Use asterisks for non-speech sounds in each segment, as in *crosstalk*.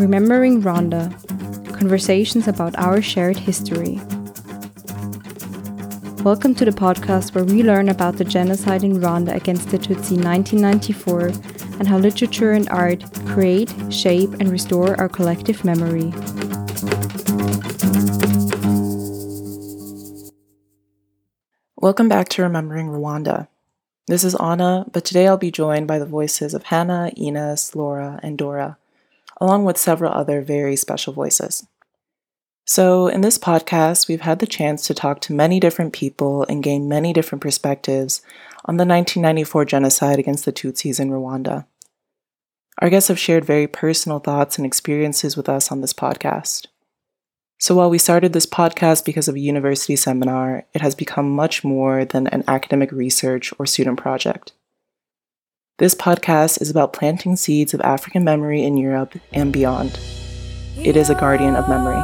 Remembering Rwanda Conversations about our shared history. Welcome to the podcast where we learn about the genocide in Rwanda against the Tutsi in 1994 and how literature and art create, shape, and restore our collective memory. Welcome back to Remembering Rwanda. This is Anna, but today I'll be joined by the voices of Hannah, Ines, Laura, and Dora, along with several other very special voices. So, in this podcast, we've had the chance to talk to many different people and gain many different perspectives on the 1994 genocide against the Tutsis in Rwanda. Our guests have shared very personal thoughts and experiences with us on this podcast. So while we started this podcast because of a university seminar, it has become much more than an academic research or student project. This podcast is about planting seeds of African memory in Europe and beyond. It is a guardian of memory.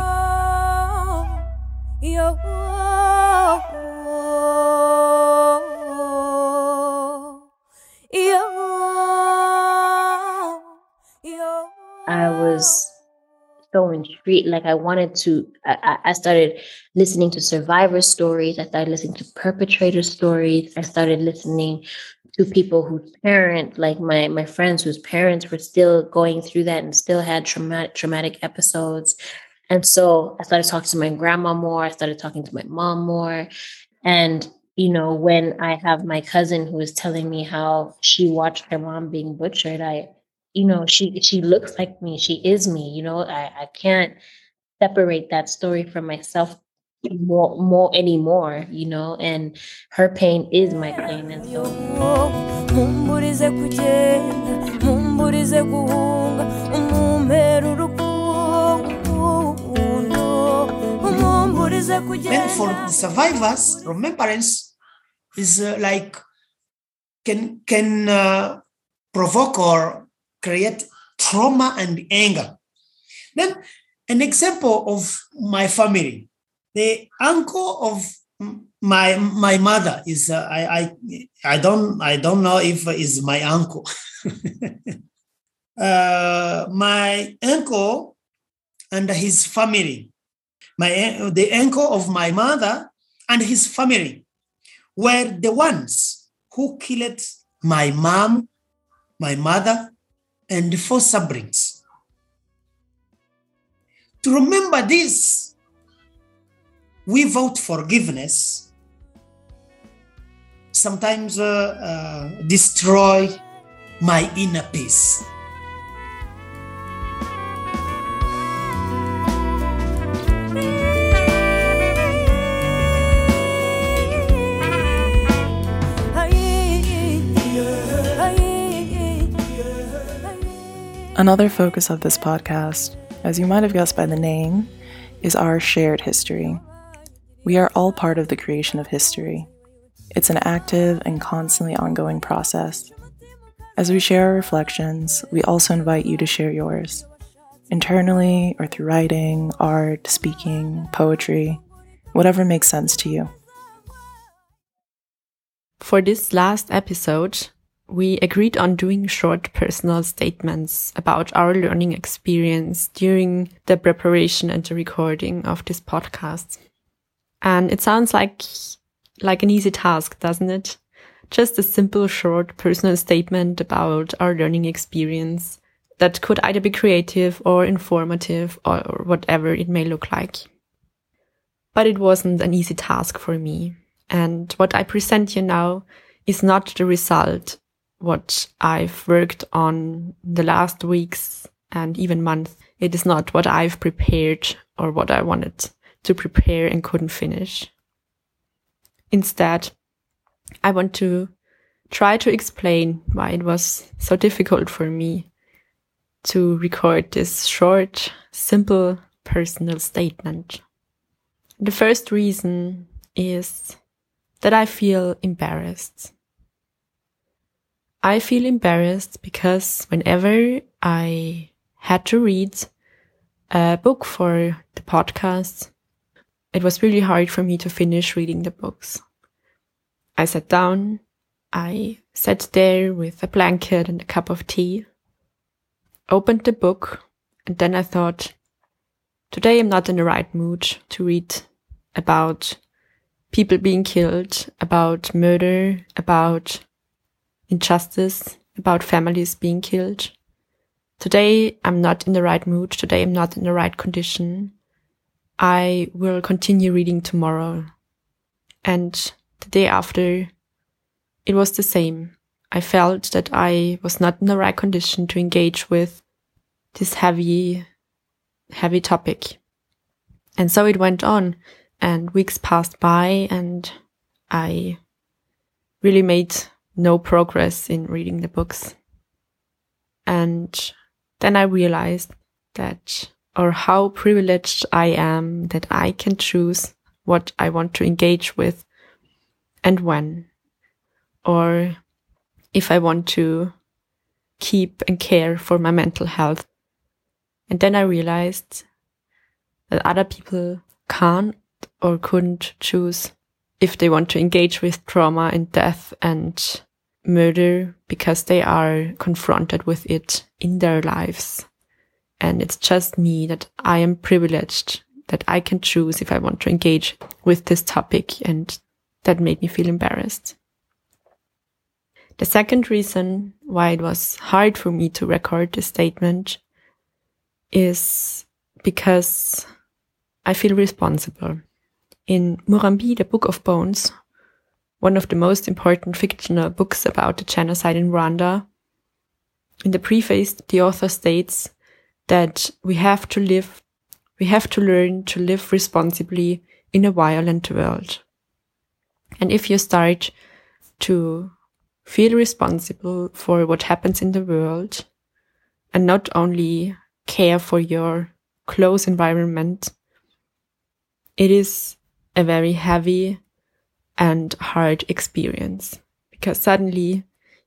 I was so intrigued. Like I wanted to, I, I started listening to survivor stories. I started listening to perpetrator stories. I started listening to people whose parent, like my my friends whose parents were still going through that and still had traumatic traumatic episodes. And so I started talking to my grandma more. I started talking to my mom more. And you know, when I have my cousin who is telling me how she watched her mom being butchered, I you know she she looks like me she is me you know i i can't separate that story from myself more more anymore you know and her pain is my pain and so then for the survivors remembrance is uh, like can can uh, provoke or create trauma and anger. Then, an example of my family, the uncle of my my mother is uh, I, I I don't I don't know if is my uncle. *laughs* uh, my uncle and his family, my the uncle of my mother and his family were the ones who killed my mom, my mother, and four siblings. To remember this, we vote forgiveness, sometimes uh, uh, destroy my inner peace. Another focus of this podcast, as you might have guessed by the name, is our shared history. We are all part of the creation of history. It's an active and constantly ongoing process. As we share our reflections, we also invite you to share yours, internally or through writing, art, speaking, poetry, whatever makes sense to you. For this last episode, we agreed on doing short personal statements about our learning experience during the preparation and the recording of this podcast. And it sounds like like an easy task, doesn't it? Just a simple short personal statement about our learning experience that could either be creative or informative or whatever it may look like. But it wasn't an easy task for me. And what I present you now is not the result what I've worked on the last weeks and even months. It is not what I've prepared or what I wanted to prepare and couldn't finish. Instead, I want to try to explain why it was so difficult for me to record this short, simple personal statement. The first reason is that I feel embarrassed. I feel embarrassed because whenever I had to read a book for the podcast, it was really hard for me to finish reading the books. I sat down, I sat there with a blanket and a cup of tea, opened the book, And then I thought, today I'm not in the right mood to read about people being killed, about murder, about injustice, about families being killed. Today I'm not in the right mood. Today I'm not in the right condition. I will continue reading tomorrow. And the day after, it was the same. I felt that I was not in the right condition to engage with this heavy, heavy topic. And so it went on and weeks passed by and I really made no progress in reading the books. And then I realized that or how privileged I am that I can choose what I want to engage with and when, or if I want to keep and care for my mental health. And then I realized that other people can't or couldn't choose if they want to engage with trauma and death and murder because they are confronted with it in their lives. And it's just me that I am privileged that I can choose if I want to engage with this topic. And that made me feel embarrassed. The second reason why it was hard for me to record this statement is because I feel responsible. In Murambi, the Book of Bones, one of the most important fictional books about the genocide in Rwanda, in the preface, the author states that we have to live, we have to learn to live responsibly in a violent world. And if you start to feel responsible for what happens in the world and not only care for your close environment, it is a very heavy and hard experience because suddenly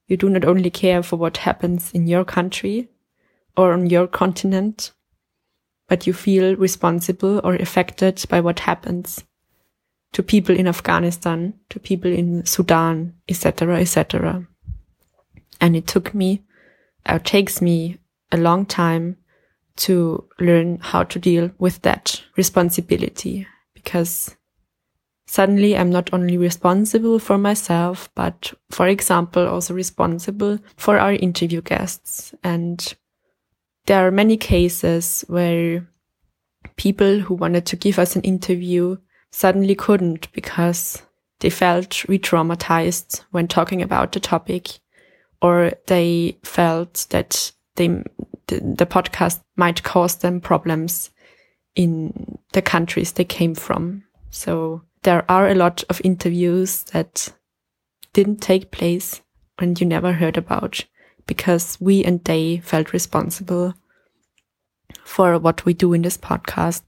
you do not only care for what happens in your country, or on your continent, but you feel responsible or affected by what happens to people in Afghanistan, to people in Sudan, etc., etc. And it took me, or takes me a long time to learn how to deal with that responsibility because suddenly I'm not only responsible for myself, but for example, also responsible for our interview guests and there are many cases where people who wanted to give us an interview suddenly couldn't because they felt re-traumatized when talking about the topic or they felt that they the, the podcast might cause them problems in the countries they came from. So there are a lot of interviews that didn't take place and you never heard about because we and they felt responsible for what we do in this podcast.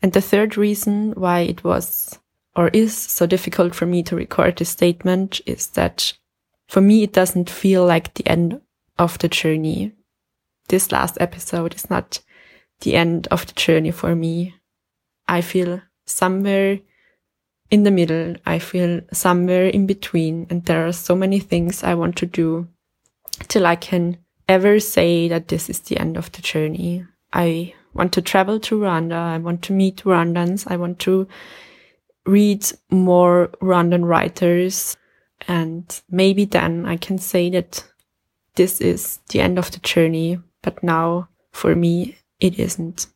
And the third reason why it was or is so difficult for me to record this statement is that for me, it doesn't feel like the end of the journey. This last episode is not the end of the journey for me. I feel somewhere in the middle. I feel somewhere in between. And there are so many things I want to do till I can ever say that this is the end of the journey. I want to travel to Rwanda. I want to meet Rwandans. I want to read more Rwandan writers. And maybe then I can say that this is the end of the journey. But now for me, it isn't.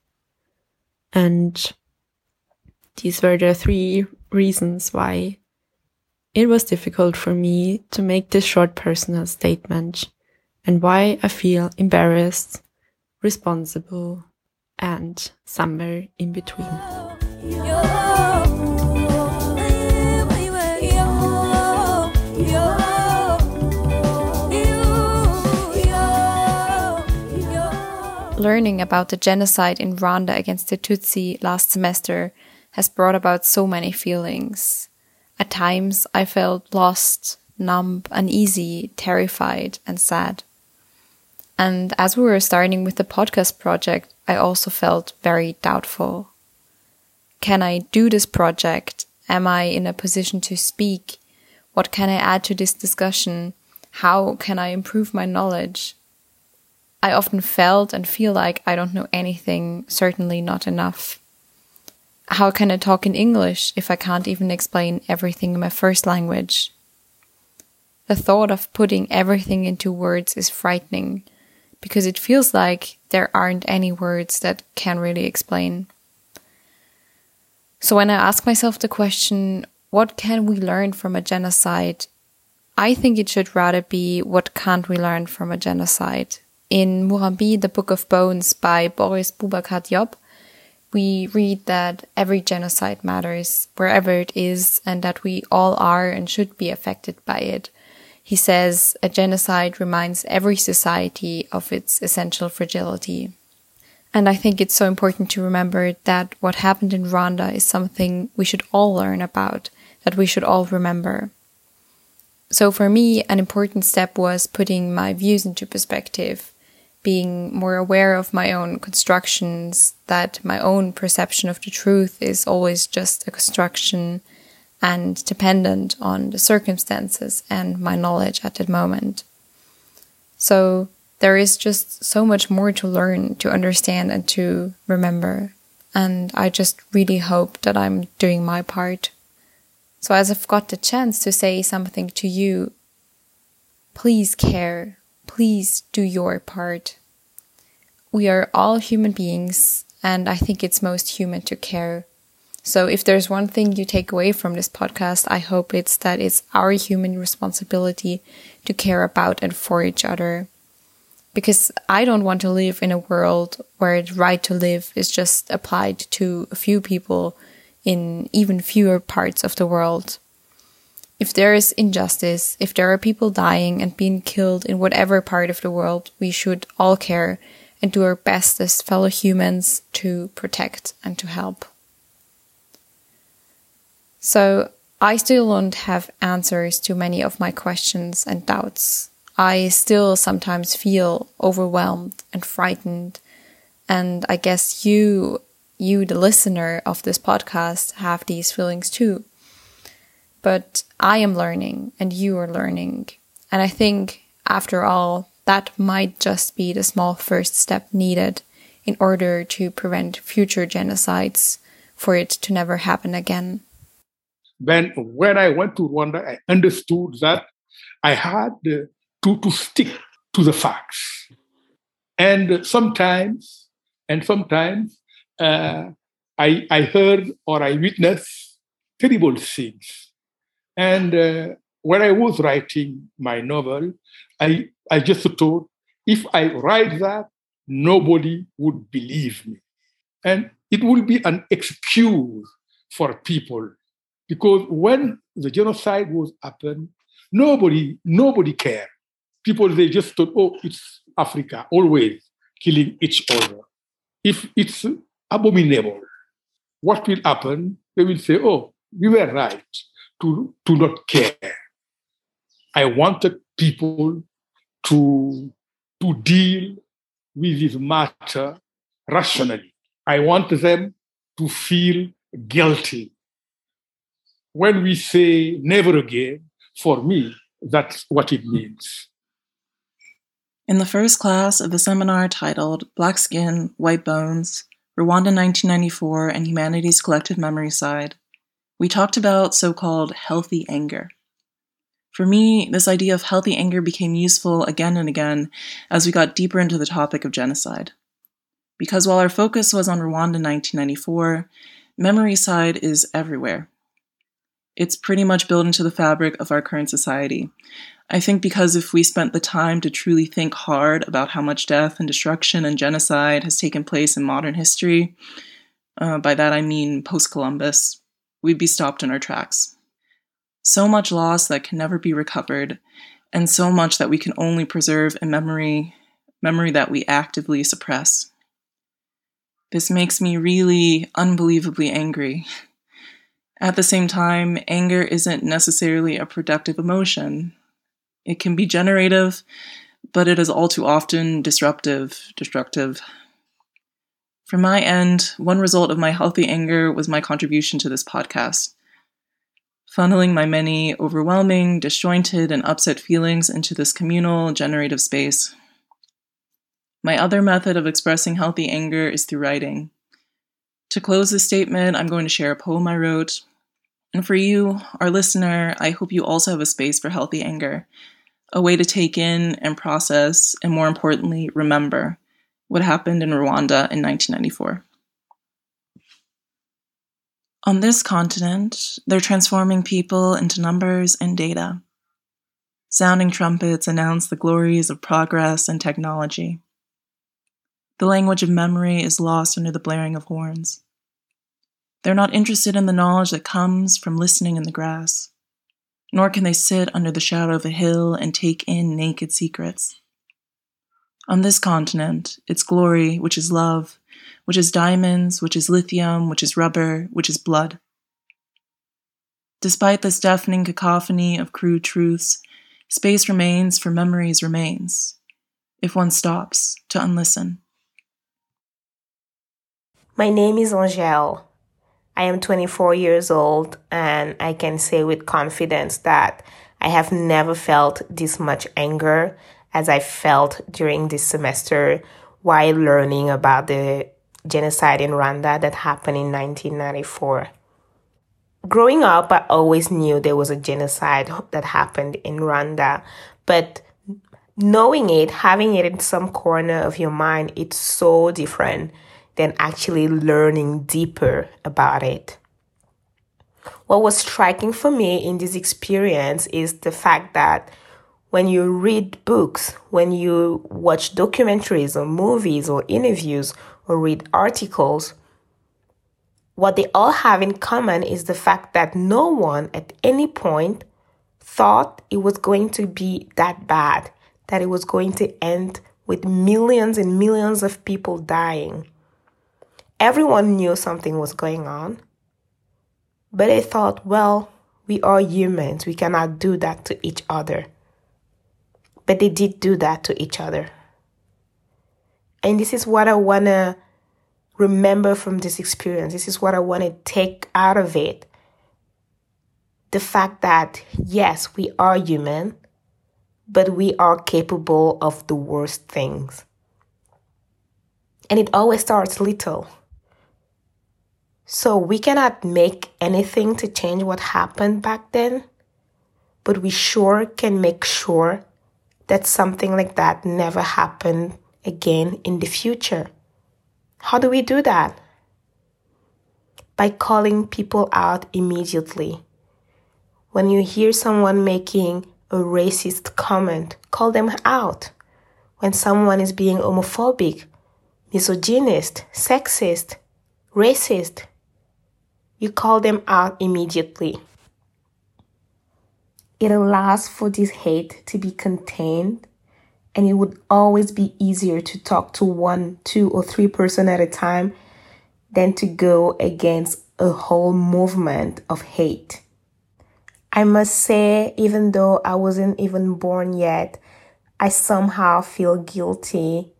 And these were the three reasons why it was difficult for me to make this short personal statement and why I feel embarrassed, responsible, and somewhere in between. Learning about the genocide in Rwanda against the Tutsi last semester has brought about so many feelings. At times, I felt lost, numb, uneasy, terrified, and sad. And as we were starting with the podcast project, I also felt very doubtful. Can I do this project? Am I in a position to speak? What can I add to this discussion? How can I improve my knowledge? I often felt and feel like I don't know anything, certainly not enough. How can I talk in English if I can't even explain everything in my first language? The thought of putting everything into words is frightening because it feels like there aren't any words that can really explain. So when I ask myself the question, what can we learn from a genocide? I think it should rather be what can't we learn from a genocide? In Murambi, the Book of Bones by Boris Boubacar Diop, we read that every genocide matters wherever it is and that we all are and should be affected by it. He says a genocide reminds every society of its essential fragility. And I think it's so important to remember that what happened in Rwanda is something we should all learn about, that we should all remember. So for me, an important step was putting my views into perspective, being more aware of my own constructions, that my own perception of the truth is always just a construction and dependent on the circumstances and my knowledge at that moment. So there is just so much more to learn, to understand, and to remember. And I just really hope that I'm doing my part. So, as I've got the chance to say something to you, please care. Please do your part. We are all human beings, and I think it's most human to care. So, if there's one thing you take away from this podcast, I hope it's that it's our human responsibility to care about and for each other because I don't want to live in a world where the right to live is just applied to a few people in even fewer parts of the world. If there is injustice, if there are people dying and being killed in whatever part of the world, we should all care and do our best as fellow humans to protect and to help. So, I still don't have answers to many of my questions and doubts I still sometimes feel overwhelmed and frightened. And I guess you, you, the listener of this podcast, have these feelings too. But I am learning and you are learning. And I think, after all, that might just be the small first step needed in order to prevent future genocides for it to never happen again. When, when I went to Rwanda, I understood that I had to, to stick to the facts. And sometimes, and sometimes, uh, I, I heard or I witnessed terrible things. And uh, when I was writing my novel, I, I just thought if I write that, nobody would believe me. And it will be an excuse for people because when the genocide was happened, nobody, nobody cared people they just thought, oh, it's Africa, always killing each other. If it's abominable, what will happen? They will say, oh, we were right to, to not care. I wanted people to, to deal with this matter rationally. I want them to feel guilty. When we say never again, for me, that's what it means. In the first class of the seminar titled Black Skin, White Bones Rwanda 1994 and Humanity's Collective Memoricide, we talked about so called healthy anger. For me, this idea of healthy anger became useful again and again as we got deeper into the topic of genocide. Because while our focus was on Rwanda 1994, memoricide is everywhere. It's pretty much built into the fabric of our current society, I think because if we spent the time to truly think hard about how much death and destruction and genocide has taken place in modern history, uh, by that I mean post Columbus, we'd be stopped in our tracks. So much loss that can never be recovered, and so much that we can only preserve in memory, memory that we actively suppress. This makes me really unbelievably angry. At the same time, anger isn't necessarily a productive emotion. It can be generative, but it is all too often disruptive, destructive. From my end, one result of my healthy anger was my contribution to this podcast. Funneling my many overwhelming, disjointed, and upset feelings into this communal, generative space. My other method of expressing healthy anger is through writing. To close this statement, I'm going to share a poem I wrote. And for you, our listener, I hope you also have a space for healthy anger, a way to take in and process, and more importantly, remember what happened in Rwanda in 1994. On this continent, they're transforming people into numbers and data. Sounding trumpets announce the glories of progress and technology. The language of memory is lost under the blaring of horns. They're not interested in the knowledge that comes from listening in the grass, nor can they sit under the shadow of a hill and take in naked secrets. On this continent, its glory, which is love, which is diamonds, which is lithium, which is rubber, which is blood. Despite this deafening cacophony of crude truths, space remains for memories remains, if one stops to unlisten. My name is Angèle. I am 24 years old, and I can say with confidence that I have never felt this much anger as I felt during this semester while learning about the genocide in Rwanda that happened in 1994. Growing up, I always knew there was a genocide that happened in Rwanda, but knowing it, having it in some corner of your mind, it's so different than actually learning deeper about it. What was striking for me in this experience is the fact that when you read books, when you watch documentaries or movies or interviews or read articles, what they all have in common is the fact that no one at any point thought it was going to be that bad, that it was going to end with millions and millions of people dying. Everyone knew something was going on, but they thought, well, we are humans, we cannot do that to each other. But they did do that to each other. And this is what I want to remember from this experience. This is what I want to take out of it. The fact that, yes, we are human, but we are capable of the worst things. And it always starts little. So we cannot make anything to change what happened back then, but we sure can make sure that something like that never happen again in the future. How do we do that? By calling people out immediately. When you hear someone making a racist comment, call them out. When someone is being homophobic, misogynist, sexist, racist, you call them out immediately. It allows for this hate to be contained, and it would always be easier to talk to one, two, or three person at a time than to go against a whole movement of hate. I must say, even though I wasn't even born yet, I somehow feel guilty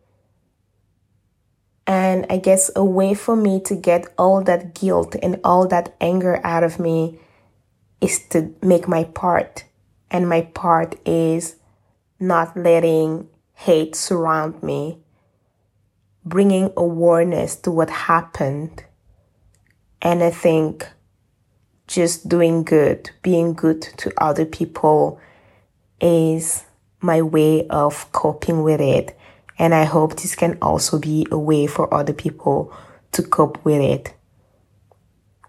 and I guess a way for me to get all that guilt and all that anger out of me is to make my part. And my part is not letting hate surround me, bringing awareness to what happened. And I think just doing good, being good to other people is my way of coping with it and I hope this can also be a way for other people to cope with it.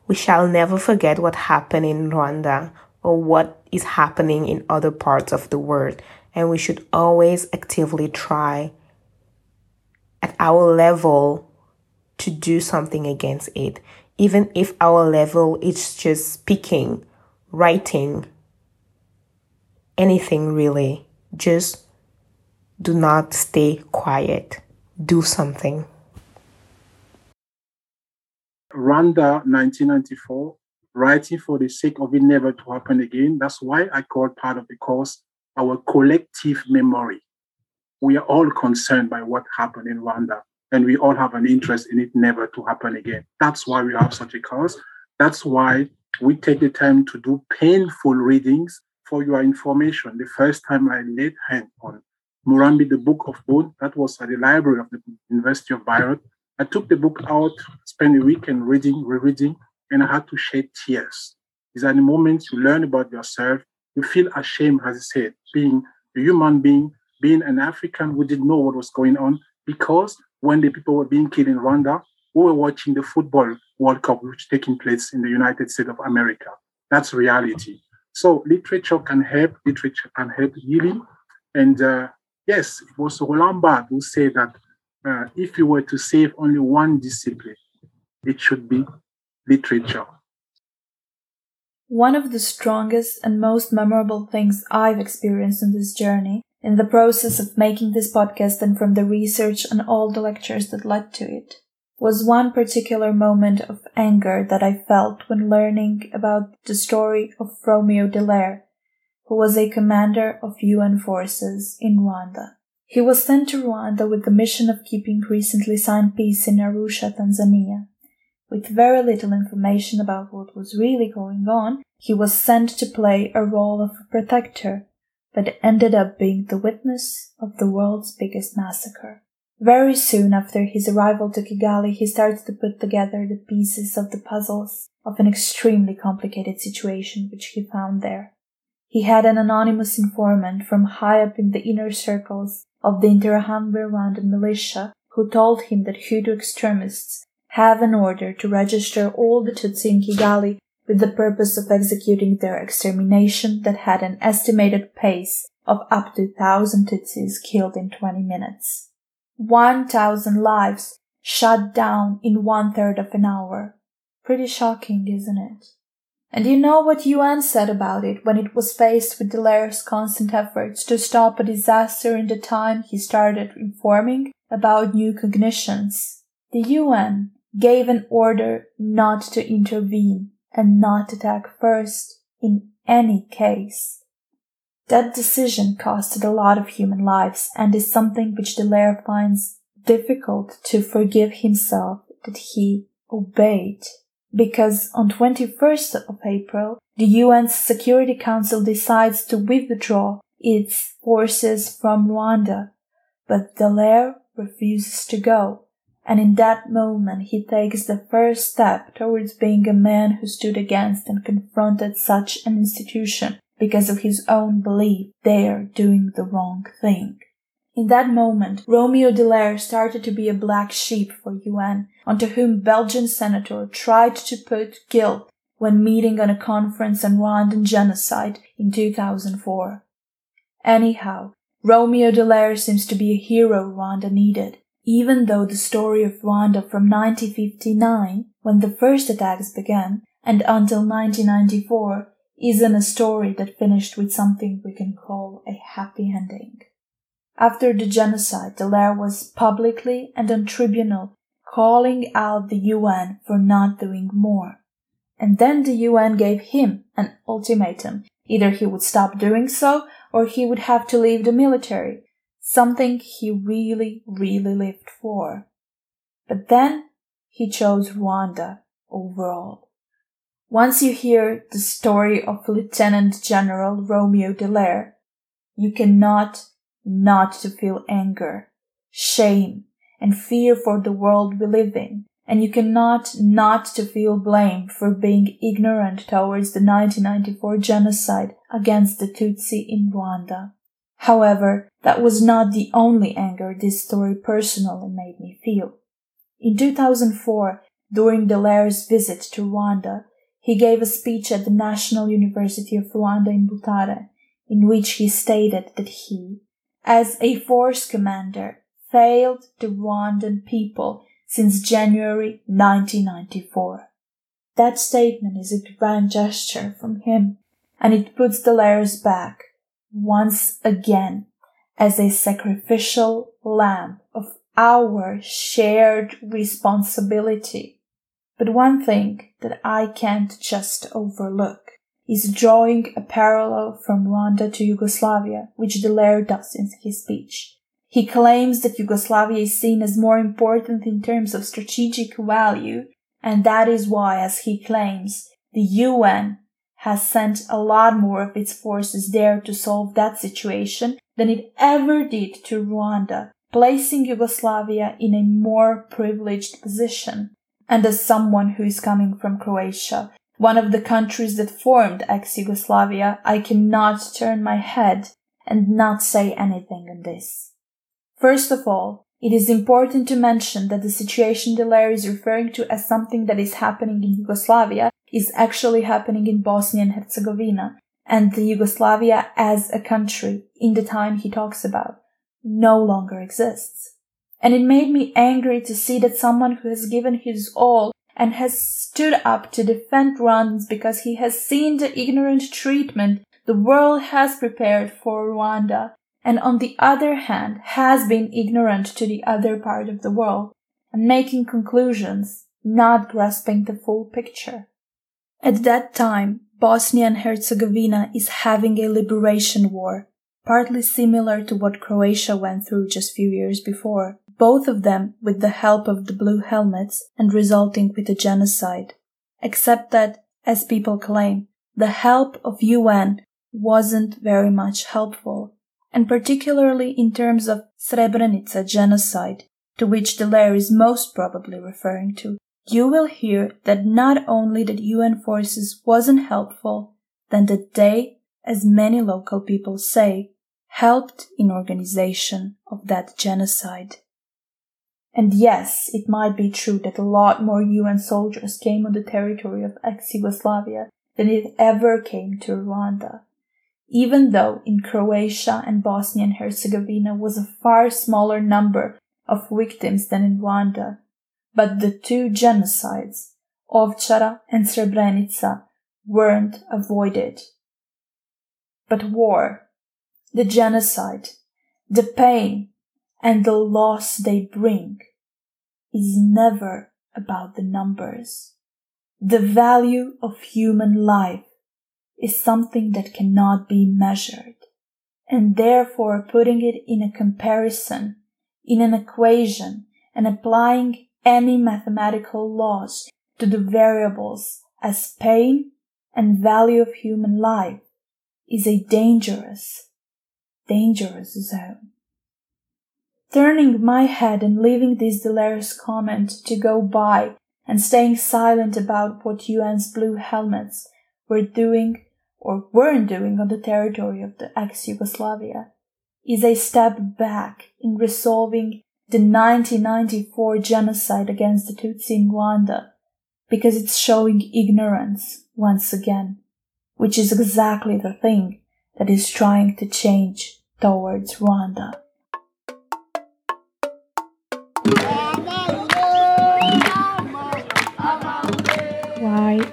We shall never forget what happened in Rwanda or what is happening in other parts of the world, and we should always actively try at our level to do something against it, even if our level is just speaking, writing, anything really. Just do not stay quiet. Do something. Rwanda 1994, writing for the sake of it never to happen again. That's why I called part of the course our collective memory. We are all concerned by what happened in Rwanda, and we all have an interest in it never to happen again. That's why we have such a course. That's why we take the time to do painful readings for your information. The first time I laid hand on Murambi, The Book of Bone. That was at the library of the University of Bayreuth. I took the book out, spent a weekend reading, rereading, and I had to shed tears. These are the moments you learn about yourself. You feel ashamed, as I said, being a human being, being an African who didn't know what was going on, because when the people were being killed in Rwanda, we were watching the football World Cup, which is taking place in the United States of America. That's reality. So literature can help. Literature can help healing. And uh, yes, it was Roland Barthes who said that uh, if you were to save only one discipline, it should be literature. One of the strongest and most memorable things I've experienced in this journey, in the process of making this podcast and from the research and all the lectures that led to it, was one particular moment of anger that I felt when learning about the story of Romeo Dallaire, who was a commander of UN forces in Rwanda. He was sent to Rwanda with the mission of keeping recently signed peace in Arusha, Tanzania. With very little information about what was really going on, he was sent to play a role of a protector, but ended up being the witness of the world's biggest massacre. Very soon after his arrival to Kigali, he started to put together the pieces of the puzzles of an extremely complicated situation which he found there. He had an anonymous informant from high up in the inner circles of the Interahamwe Rwandan militia who told him that Hutu extremists have an order to register all the Tutsi in Kigali with the purpose of executing their extermination that had an estimated pace of up to 1,000 Tutsis killed in 20 minutes. 1,000 lives shut down in one third of an hour. Pretty shocking, isn't it? And you know what UN said about it when it was faced with Dallaire's constant efforts to stop a disaster in the time he started informing about new cognitions. The UN gave an order not to intervene and not attack first in any case. That decision costed a lot of human lives and is something which Dallaire finds difficult to forgive himself that he obeyed. Because on 21st of April, the UN's Security Council decides to withdraw its forces from Rwanda, but Dallaire refuses to go. And in that moment, he takes the first step towards being a man who stood against and confronted such an institution because of his own belief they're doing the wrong thing. In that moment, Romeo Dallaire started to be a black sheep for UN, onto whom Belgian senator tried to put guilt when meeting on a conference on Rwandan genocide in 2004. Anyhow, Romeo Dallaire seems to be a hero Rwanda needed, even though the story of Rwanda from 1959, when the first attacks began, and until 1994 isn't a story that finished with something we can call a happy ending. After the genocide, Dallaire was publicly and on tribunal calling out the UN for not doing more. And then the UN gave him an ultimatum. Either he would stop doing so or he would have to leave the military, something he really, really lived for. But then he chose Rwanda overall. Once you hear the story of Lieutenant General Romeo Dallaire, you cannot not to feel anger, shame, and fear for the world we live in, and you cannot not to feel blame for being ignorant towards the 1994 genocide against the Tutsi in Rwanda. However, that was not the only anger this story personally made me feel. In 2004, during Dallaire's visit to Rwanda, he gave a speech at the National University of Rwanda in Butare, in which he stated that he, as a force commander, failed the Rwandan people since January 1994. That statement is a grand gesture from him, and it puts Dallaire back, once again, as a sacrificial lamb of our shared responsibility but one thing that I can't just overlook is drawing a parallel from Rwanda to Yugoslavia, which Dallaire does in his speech. He claims that Yugoslavia is seen as more important in terms of strategic value, and that is why, as he claims, the UN has sent a lot more of its forces there to solve that situation than it ever did to Rwanda, placing Yugoslavia in a more privileged position. And as someone who is coming from Croatia, one of the countries that formed ex-Yugoslavia, I cannot turn my head and not say anything on this. First of all, it is important to mention that the situation Dallaire is referring to as something that is happening in Yugoslavia is actually happening in Bosnia and Herzegovina, and the Yugoslavia as a country in the time he talks about no longer exists. And it made me angry to see that someone who has given his all and has stood up to defend Rwandans because he has seen the ignorant treatment the world has prepared for Rwanda and on the other hand has been ignorant to the other part of the world and making conclusions, not grasping the full picture. At that time, Bosnia and Herzegovina is having a liberation war, partly similar to what Croatia went through just few years before, both of them with the help of the blue helmets and resulting with a genocide. Except that, as people claim, the help of UN wasn't very much helpful, and particularly in terms of Srebrenica genocide, to which Dallaire is most probably referring to, you will hear that not only that UN forces wasn't helpful, then that they, as many local people say, helped in organization of that genocide. And yes, it might be true that a lot more UN soldiers came on the territory of ex-Yugoslavia than it ever came to Rwanda even though in Croatia and Bosnia and Herzegovina was a far smaller number of victims than in Rwanda. But the two genocides, Ovčara and Srebrenica, weren't avoided. But war, the genocide, the pain, and the loss they bring is never about the numbers. The value of human life is something that cannot be measured. And therefore putting it in a comparison, in an equation, and applying any mathematical laws to the variables as pain and value of human life is a dangerous, dangerous zone. Turning my head and leaving this delirious comment to go by and staying silent about what UN's blue helmets were doing or weren't doing on the territory of the ex-Yugoslavia is a step back in resolving the 1994 genocide against the Tutsi in Rwanda because it's showing ignorance once again, which is exactly the thing that is trying to change towards Rwanda.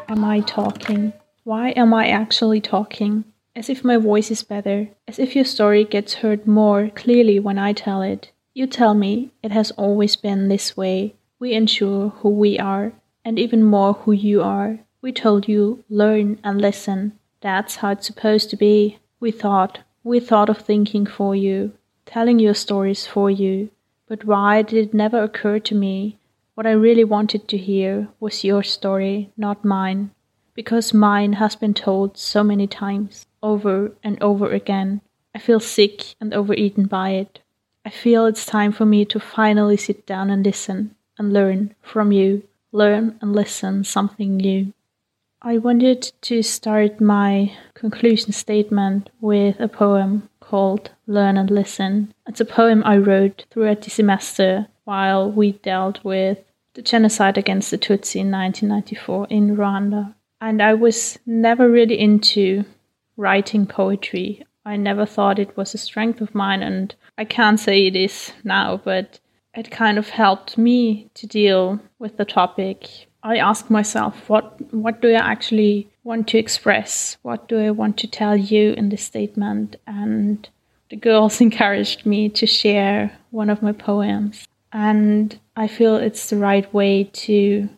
Am I talking? Why am I actually talking? As if my voice is better, as if your story gets heard more clearly when I tell it. You tell me it has always been this way. We ensure who we are, and even more who you are. We told you, learn and listen. That's how it's supposed to be. We thought, we thought of thinking for you, telling your stories for you. But why did it never occur to me? What I really wanted to hear was your story, not mine because mine has been told so many times, over and over again. I feel sick and overeaten by it. I feel it's time for me to finally sit down and listen and learn from you, learn and listen something new. I wanted to start my conclusion statement with a poem called Learn and Listen. It's a poem I wrote throughout the semester while we dealt with the genocide against the Tutsi in 1994 in Rwanda. And I was never really into writing poetry. I never thought it was a strength of mine, and I can't say it is now, but it kind of helped me to deal with the topic. I asked myself, what what do I actually want to express? What do I want to tell you in this statement? And the girls *laughs* encouraged me to share one of my poems. And I feel it's the right way to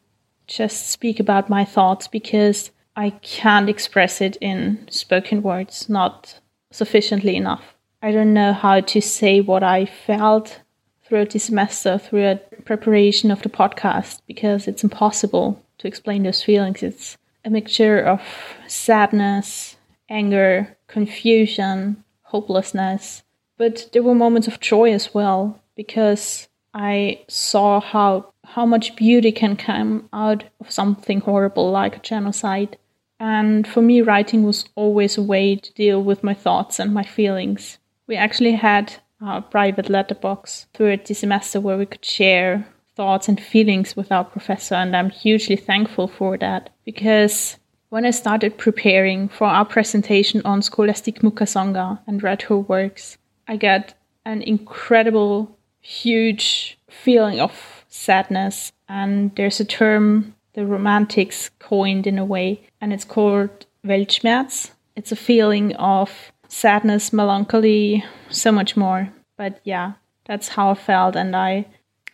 just speak about my thoughts because I can't express it in spoken words, not sufficiently enough. I don't know how to say what I felt throughout the semester, throughout preparation of the podcast, because it's impossible to explain those feelings. It's a mixture of sadness, anger, confusion, hopelessness, But there were moments of joy as well because I saw how how much beauty can come out of something horrible like a genocide. And for me, writing was always a way to deal with my thoughts and my feelings. We actually had a private letterbox throughout the semester where we could share thoughts and feelings with our professor, and I'm hugely thankful for that because when I started preparing for our presentation on Scholastique Mukasonga and read her works, I got an incredible, huge feeling of sadness. And there's a term the romantics coined in a way, and it's called Weltschmerz. It's a feeling of sadness, melancholy, so much more. But yeah, that's how I felt, and I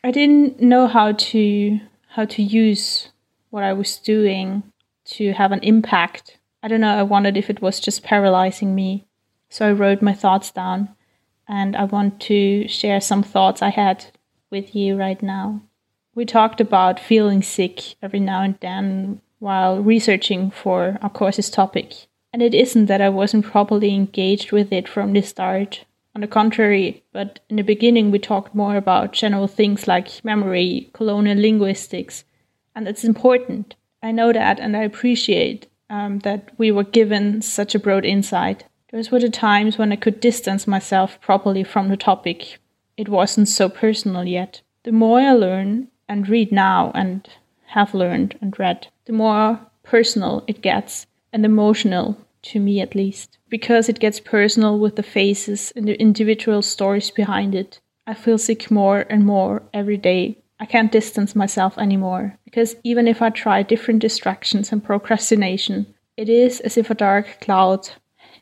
I didn't know how to how to use what I was doing to have an impact. I don't know, I wondered if it was just paralyzing me. So I wrote my thoughts down and I want to share some thoughts I had with you right now. We talked about feeling sick every now and then while researching for our course's topic. And it isn't that I wasn't properly engaged with it from the start. On the contrary, but in the beginning we talked more about general things like memory, colonial linguistics, and it's important. I know that and I appreciate um, that we were given such a broad insight. Those were the times when I could distance myself properly from the topic. It wasn't so personal yet. The more I learn and read now and have learned and read, the more personal it gets and emotional to me at least, because it gets personal with the faces and the individual stories behind it. I feel sick more and more every day. I can't distance myself anymore, because even if I try different distractions and procrastination, it is as if a dark cloud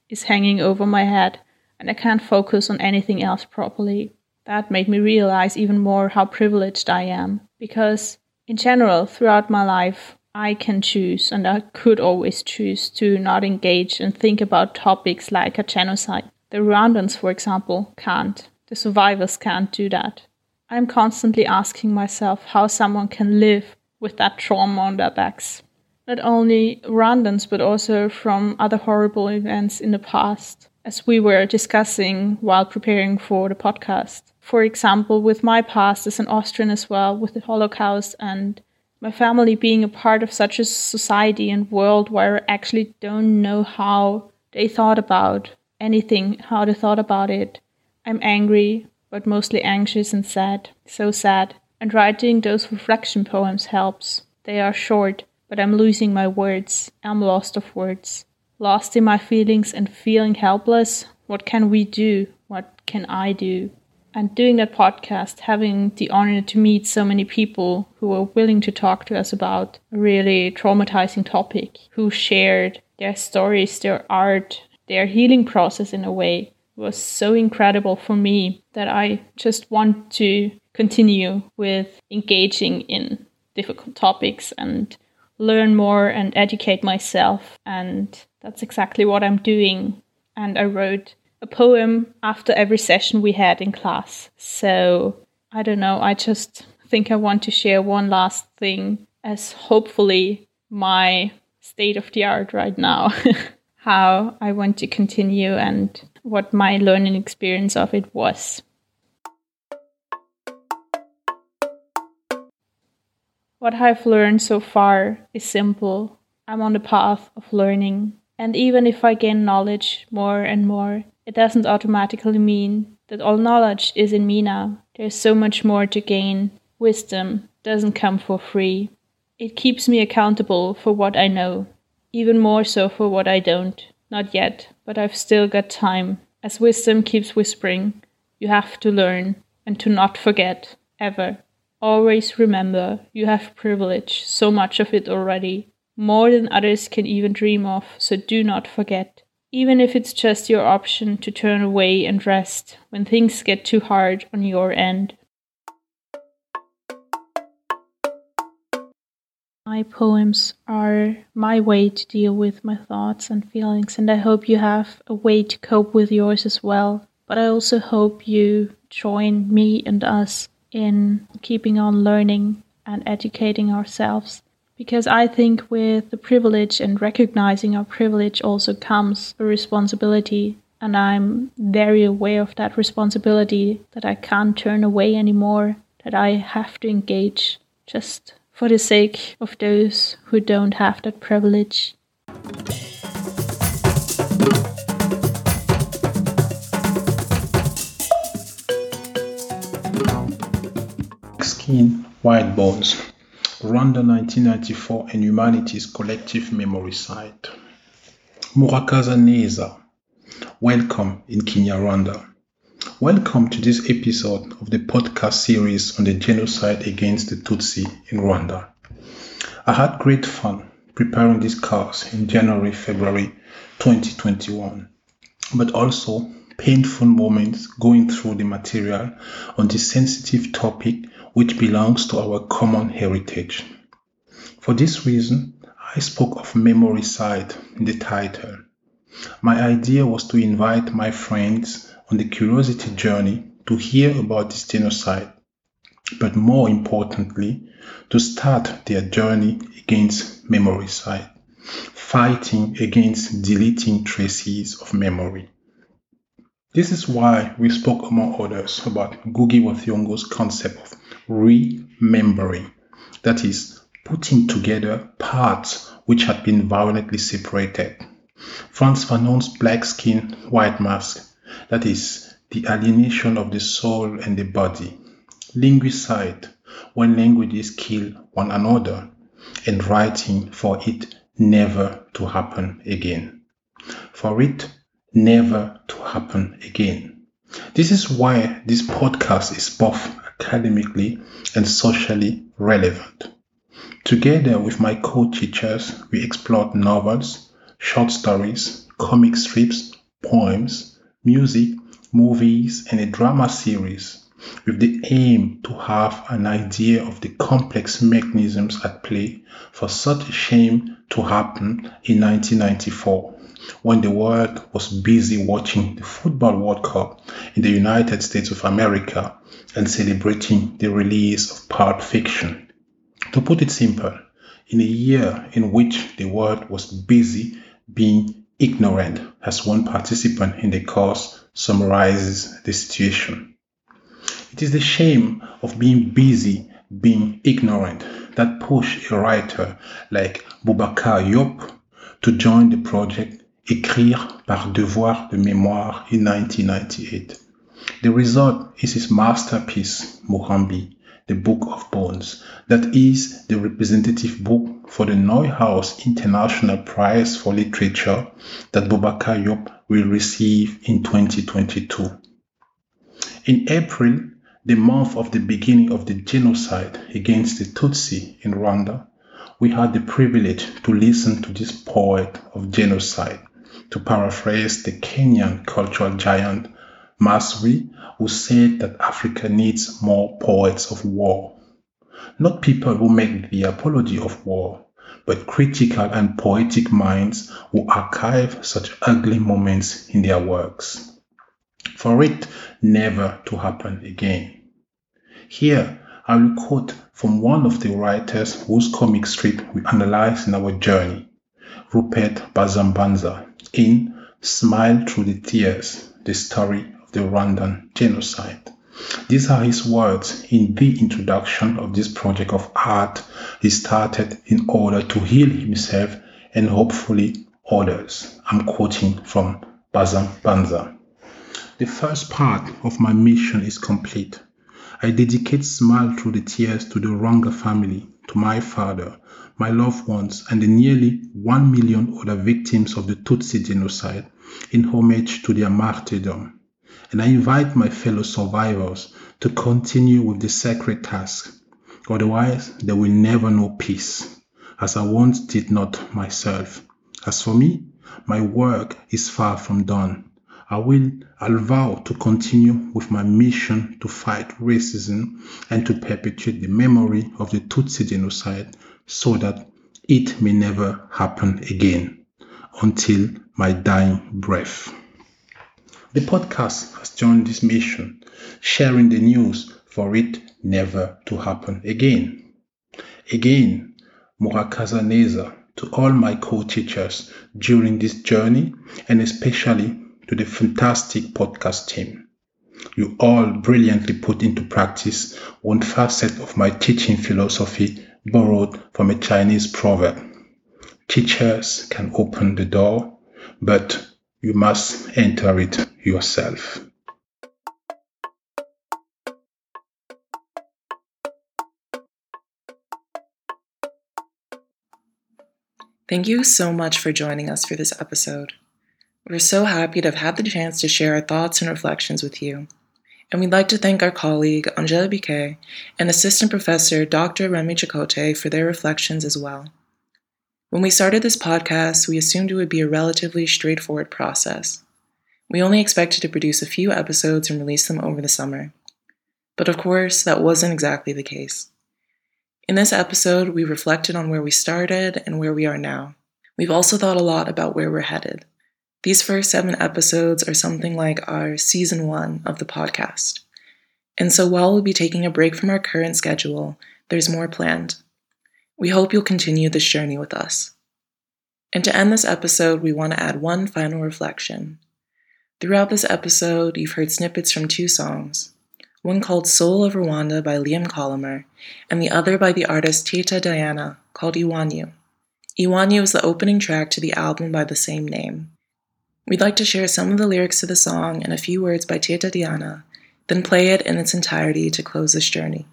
is hanging over my head and I can't focus on anything else properly. That made me realize even more how privileged I am, because in general, throughout my life, I can choose, and I could always choose, to not engage and think about topics like a genocide. The Rwandans, for example, can't. The survivors can't do that. I'm constantly asking myself how someone can live with that trauma on their backs. Not only Rwandans, but also from other horrible events in the past, as we were discussing while preparing for the podcast. For example, with my past as an Austrian as well, with the Holocaust and my family being a part of such a society and world where I actually don't know how they thought about anything, how they thought about it. I'm angry, but mostly anxious and sad, so sad. And writing those reflection poems helps. They are short, but I'm losing my words. I'm lost of words. Lost in my feelings and feeling helpless. What can we do? What can I do? and doing that podcast, having the honor to meet so many people who were willing to talk to us about a really traumatizing topic, who shared their stories, their art, their healing process in a way was so incredible for me that I just want to continue with engaging in difficult topics and learn more and educate myself. And that's exactly what I'm doing. And I wrote a poem after every session we had in class. So I don't know, I just think I want to share one last thing as hopefully my state of the art right now. *laughs* How I want to continue and what my learning experience of it was. What I've learned so far is simple. I'm on the path of learning. And even if I gain knowledge more and more, it doesn't automatically mean that all knowledge is in me now. There's so much more to gain. Wisdom doesn't come for free. It keeps me accountable for what I know, even more so for what I don't. Not yet, but I've still got time. As wisdom keeps whispering, you have to learn and to not forget, ever. Always remember you have privilege, so much of it already, more than others can even dream of, so do not forget even if it's just your option to turn away and rest when things get too hard on your end. My poems are my way to deal with my thoughts and feelings, and I hope you have a way to cope with yours as well. But I also hope you join me and us in keeping on learning and educating ourselves because I think with the privilege and recognizing our privilege also comes a responsibility and I'm very aware of that responsibility that I can't turn away anymore, that I have to engage just for the sake of those who don't have that privilege. Skin, White Bones, Rwanda 1994 and Humanity's Collective Memoricide. Murakaza Neza, welcome in Kinyarwanda. Welcome to this episode of the podcast series on the genocide against the Tutsi in Rwanda. I had great fun preparing this course in January, February 2021, but also painful moments going through the material on this sensitive topic which belongs to our common heritage. For this reason, I spoke of memoricide in the title. My idea was to invite my friends on the curiosity journey to hear about this genocide, but more importantly, to start their journey against memoricide, fighting against deleting traces of memory. This is why we spoke, among others, about Ngugi wa Thiong'o's concept of remembering, that is, putting together parts which had been violently separated. Frantz Fanon's black skin, white mask, that is, the alienation of the soul and the body. Linguicide, when languages kill one another, and writing for it never to happen again. For it never to happen again. This is why this podcast is both academically and socially relevant. Together with my co-teachers, we explored novels, short stories, comic strips, poems, music, movies, and a drama series with the aim to have an idea of the complex mechanisms at play for such a shame to happen in 1994 when the world was busy watching the Football World Cup in the United States of America and celebrating the release of Pulp Fiction. To put it simple, in a year in which the world was busy being ignorant, as one participant in the course summarizes the situation. It is the shame of being busy, being ignorant, that pushed a writer like Boubacar Diop to join the project Écrire par devoir de mémoire in 1998. The result is his masterpiece, Murambi, the Book of Bones, that is the representative book for the Neustadt International Prize for Literature that Boubacar Diop will receive in 2022. In April, the month of the beginning of the genocide against the Tutsi in Rwanda, we had the privilege to listen to this poet of genocide, to paraphrase the Kenyan cultural giant Mazrui, who said that Africa needs more poets of war. Not people who make the apology of war, but critical and poetic minds who archive such ugly moments in their works. For it never to happen again. Here, I will quote from one of the writers whose comic strip we analyze in our journey, Rupert Bazambanza, in Smile Through the Tears, the story of the Rwandan genocide. These are his words in the introduction of this project of art he started in order to heal himself and hopefully others. I'm quoting from Bazam Banza. The first part of my mission is complete. I dedicate Smile Through the Tears to the Rwanga family, to my father, my loved ones, and the nearly 1 million other victims of the Tutsi genocide in homage to their martyrdom. And I invite my fellow survivors to continue with the sacred task. Otherwise, they will never know peace, as I once did not myself. As for me, my work is far from done. I will I'll vow to continue with my mission to fight racism and to perpetuate the memory of the Tutsi genocide so that it may never happen again until my dying breath. The podcast has joined this mission, sharing the news for it never to happen again. Again, Murakaza Neza to all my co-teachers during this journey and especially to the fantastic podcast team. You all brilliantly put into practice one facet of my teaching philosophy borrowed from a Chinese proverb. Teachers can open the door, but you must enter it yourself. Thank you so much for joining us for this episode. We're so happy to have had the chance to share our thoughts and reflections with you. And we'd like to thank our colleague Angèle Bikié and Assistant Professor Dr. Rémi Tchokothe for their reflections as well. When we started this podcast, we assumed it would be a relatively straightforward process. We only expected to produce a few episodes and release them over the summer. But of course, that wasn't exactly the case. In this episode, we reflected on where we started and where we are now. We've also thought a lot about where we're headed. These first seven episodes are something like our season one of the podcast. And so while we'll be taking a break from our current schedule, there's more planned. We hope you'll continue this journey with us. And to end this episode, we want to add one final reflection. Throughout this episode, you've heard snippets from two songs one called Soul of Rwanda by Liam Colomer, and the other by the artist Teta Diana called Iwanyu. Iwanyu is the opening track to the album by the same name. We'd like to share some of the lyrics to the song and a few words by Teta Diana, then play it in its entirety to close this journey.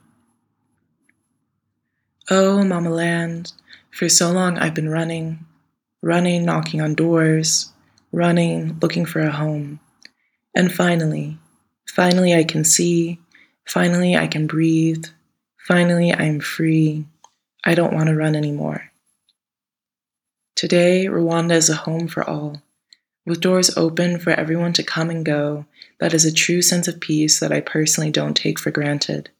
Oh, Mama Land, for so long I've been running, running, knocking on doors, running, looking for a home. And finally, Finally, I can see. Finally, I can breathe. Finally, I am free. I don't want to run anymore. Today, Rwanda is a home for all, with doors open for everyone to come and go. That is a true sense of peace that I personally don't take for granted.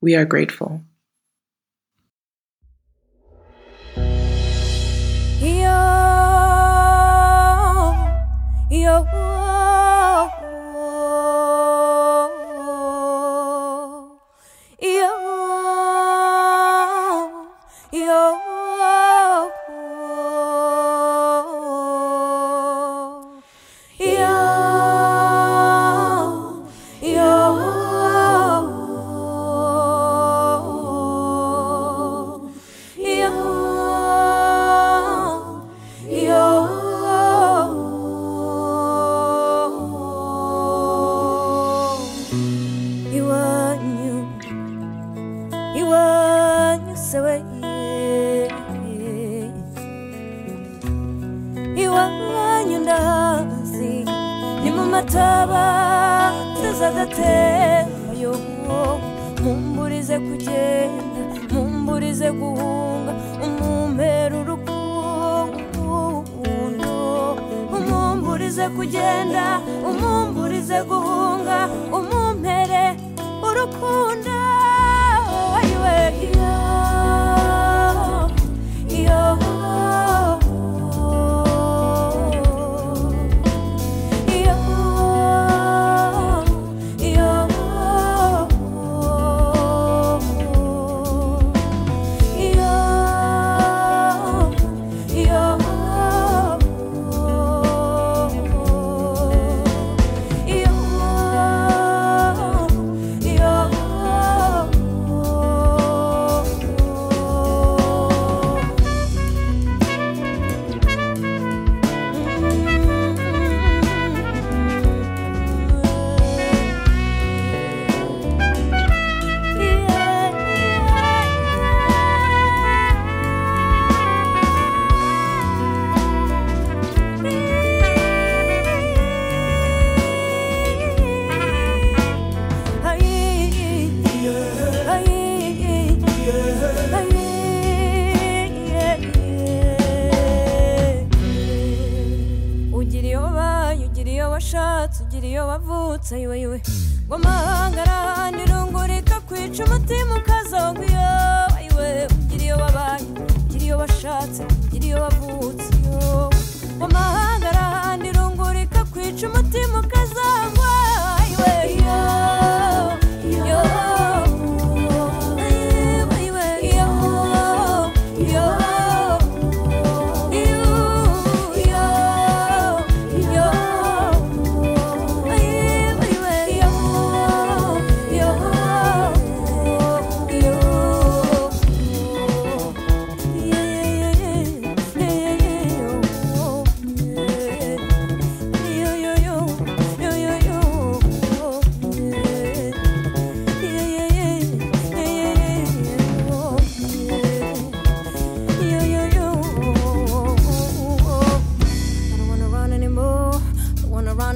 We are grateful. Yo, yo.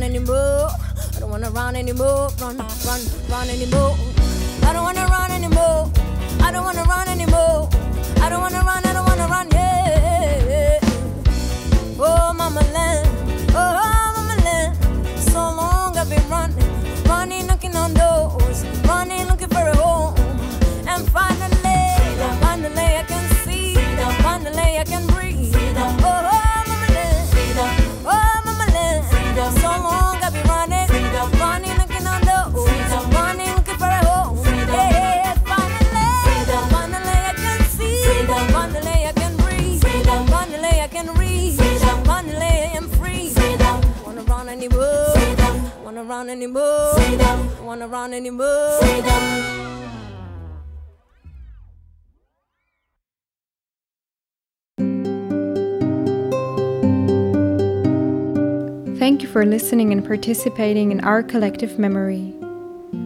anymore. I don't wanna run anymore. Run, run, run anymore. I don't wanna run anymore. I don't wanna run anymore. I don't wanna run. Wanna run anymore? Thank you for listening and participating in our collective memory.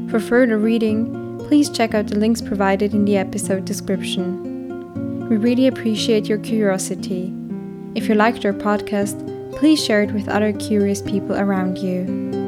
For further reading, please check out the links provided in the episode description. We really appreciate your curiosity. If you liked our podcast, please share it with other curious people around you.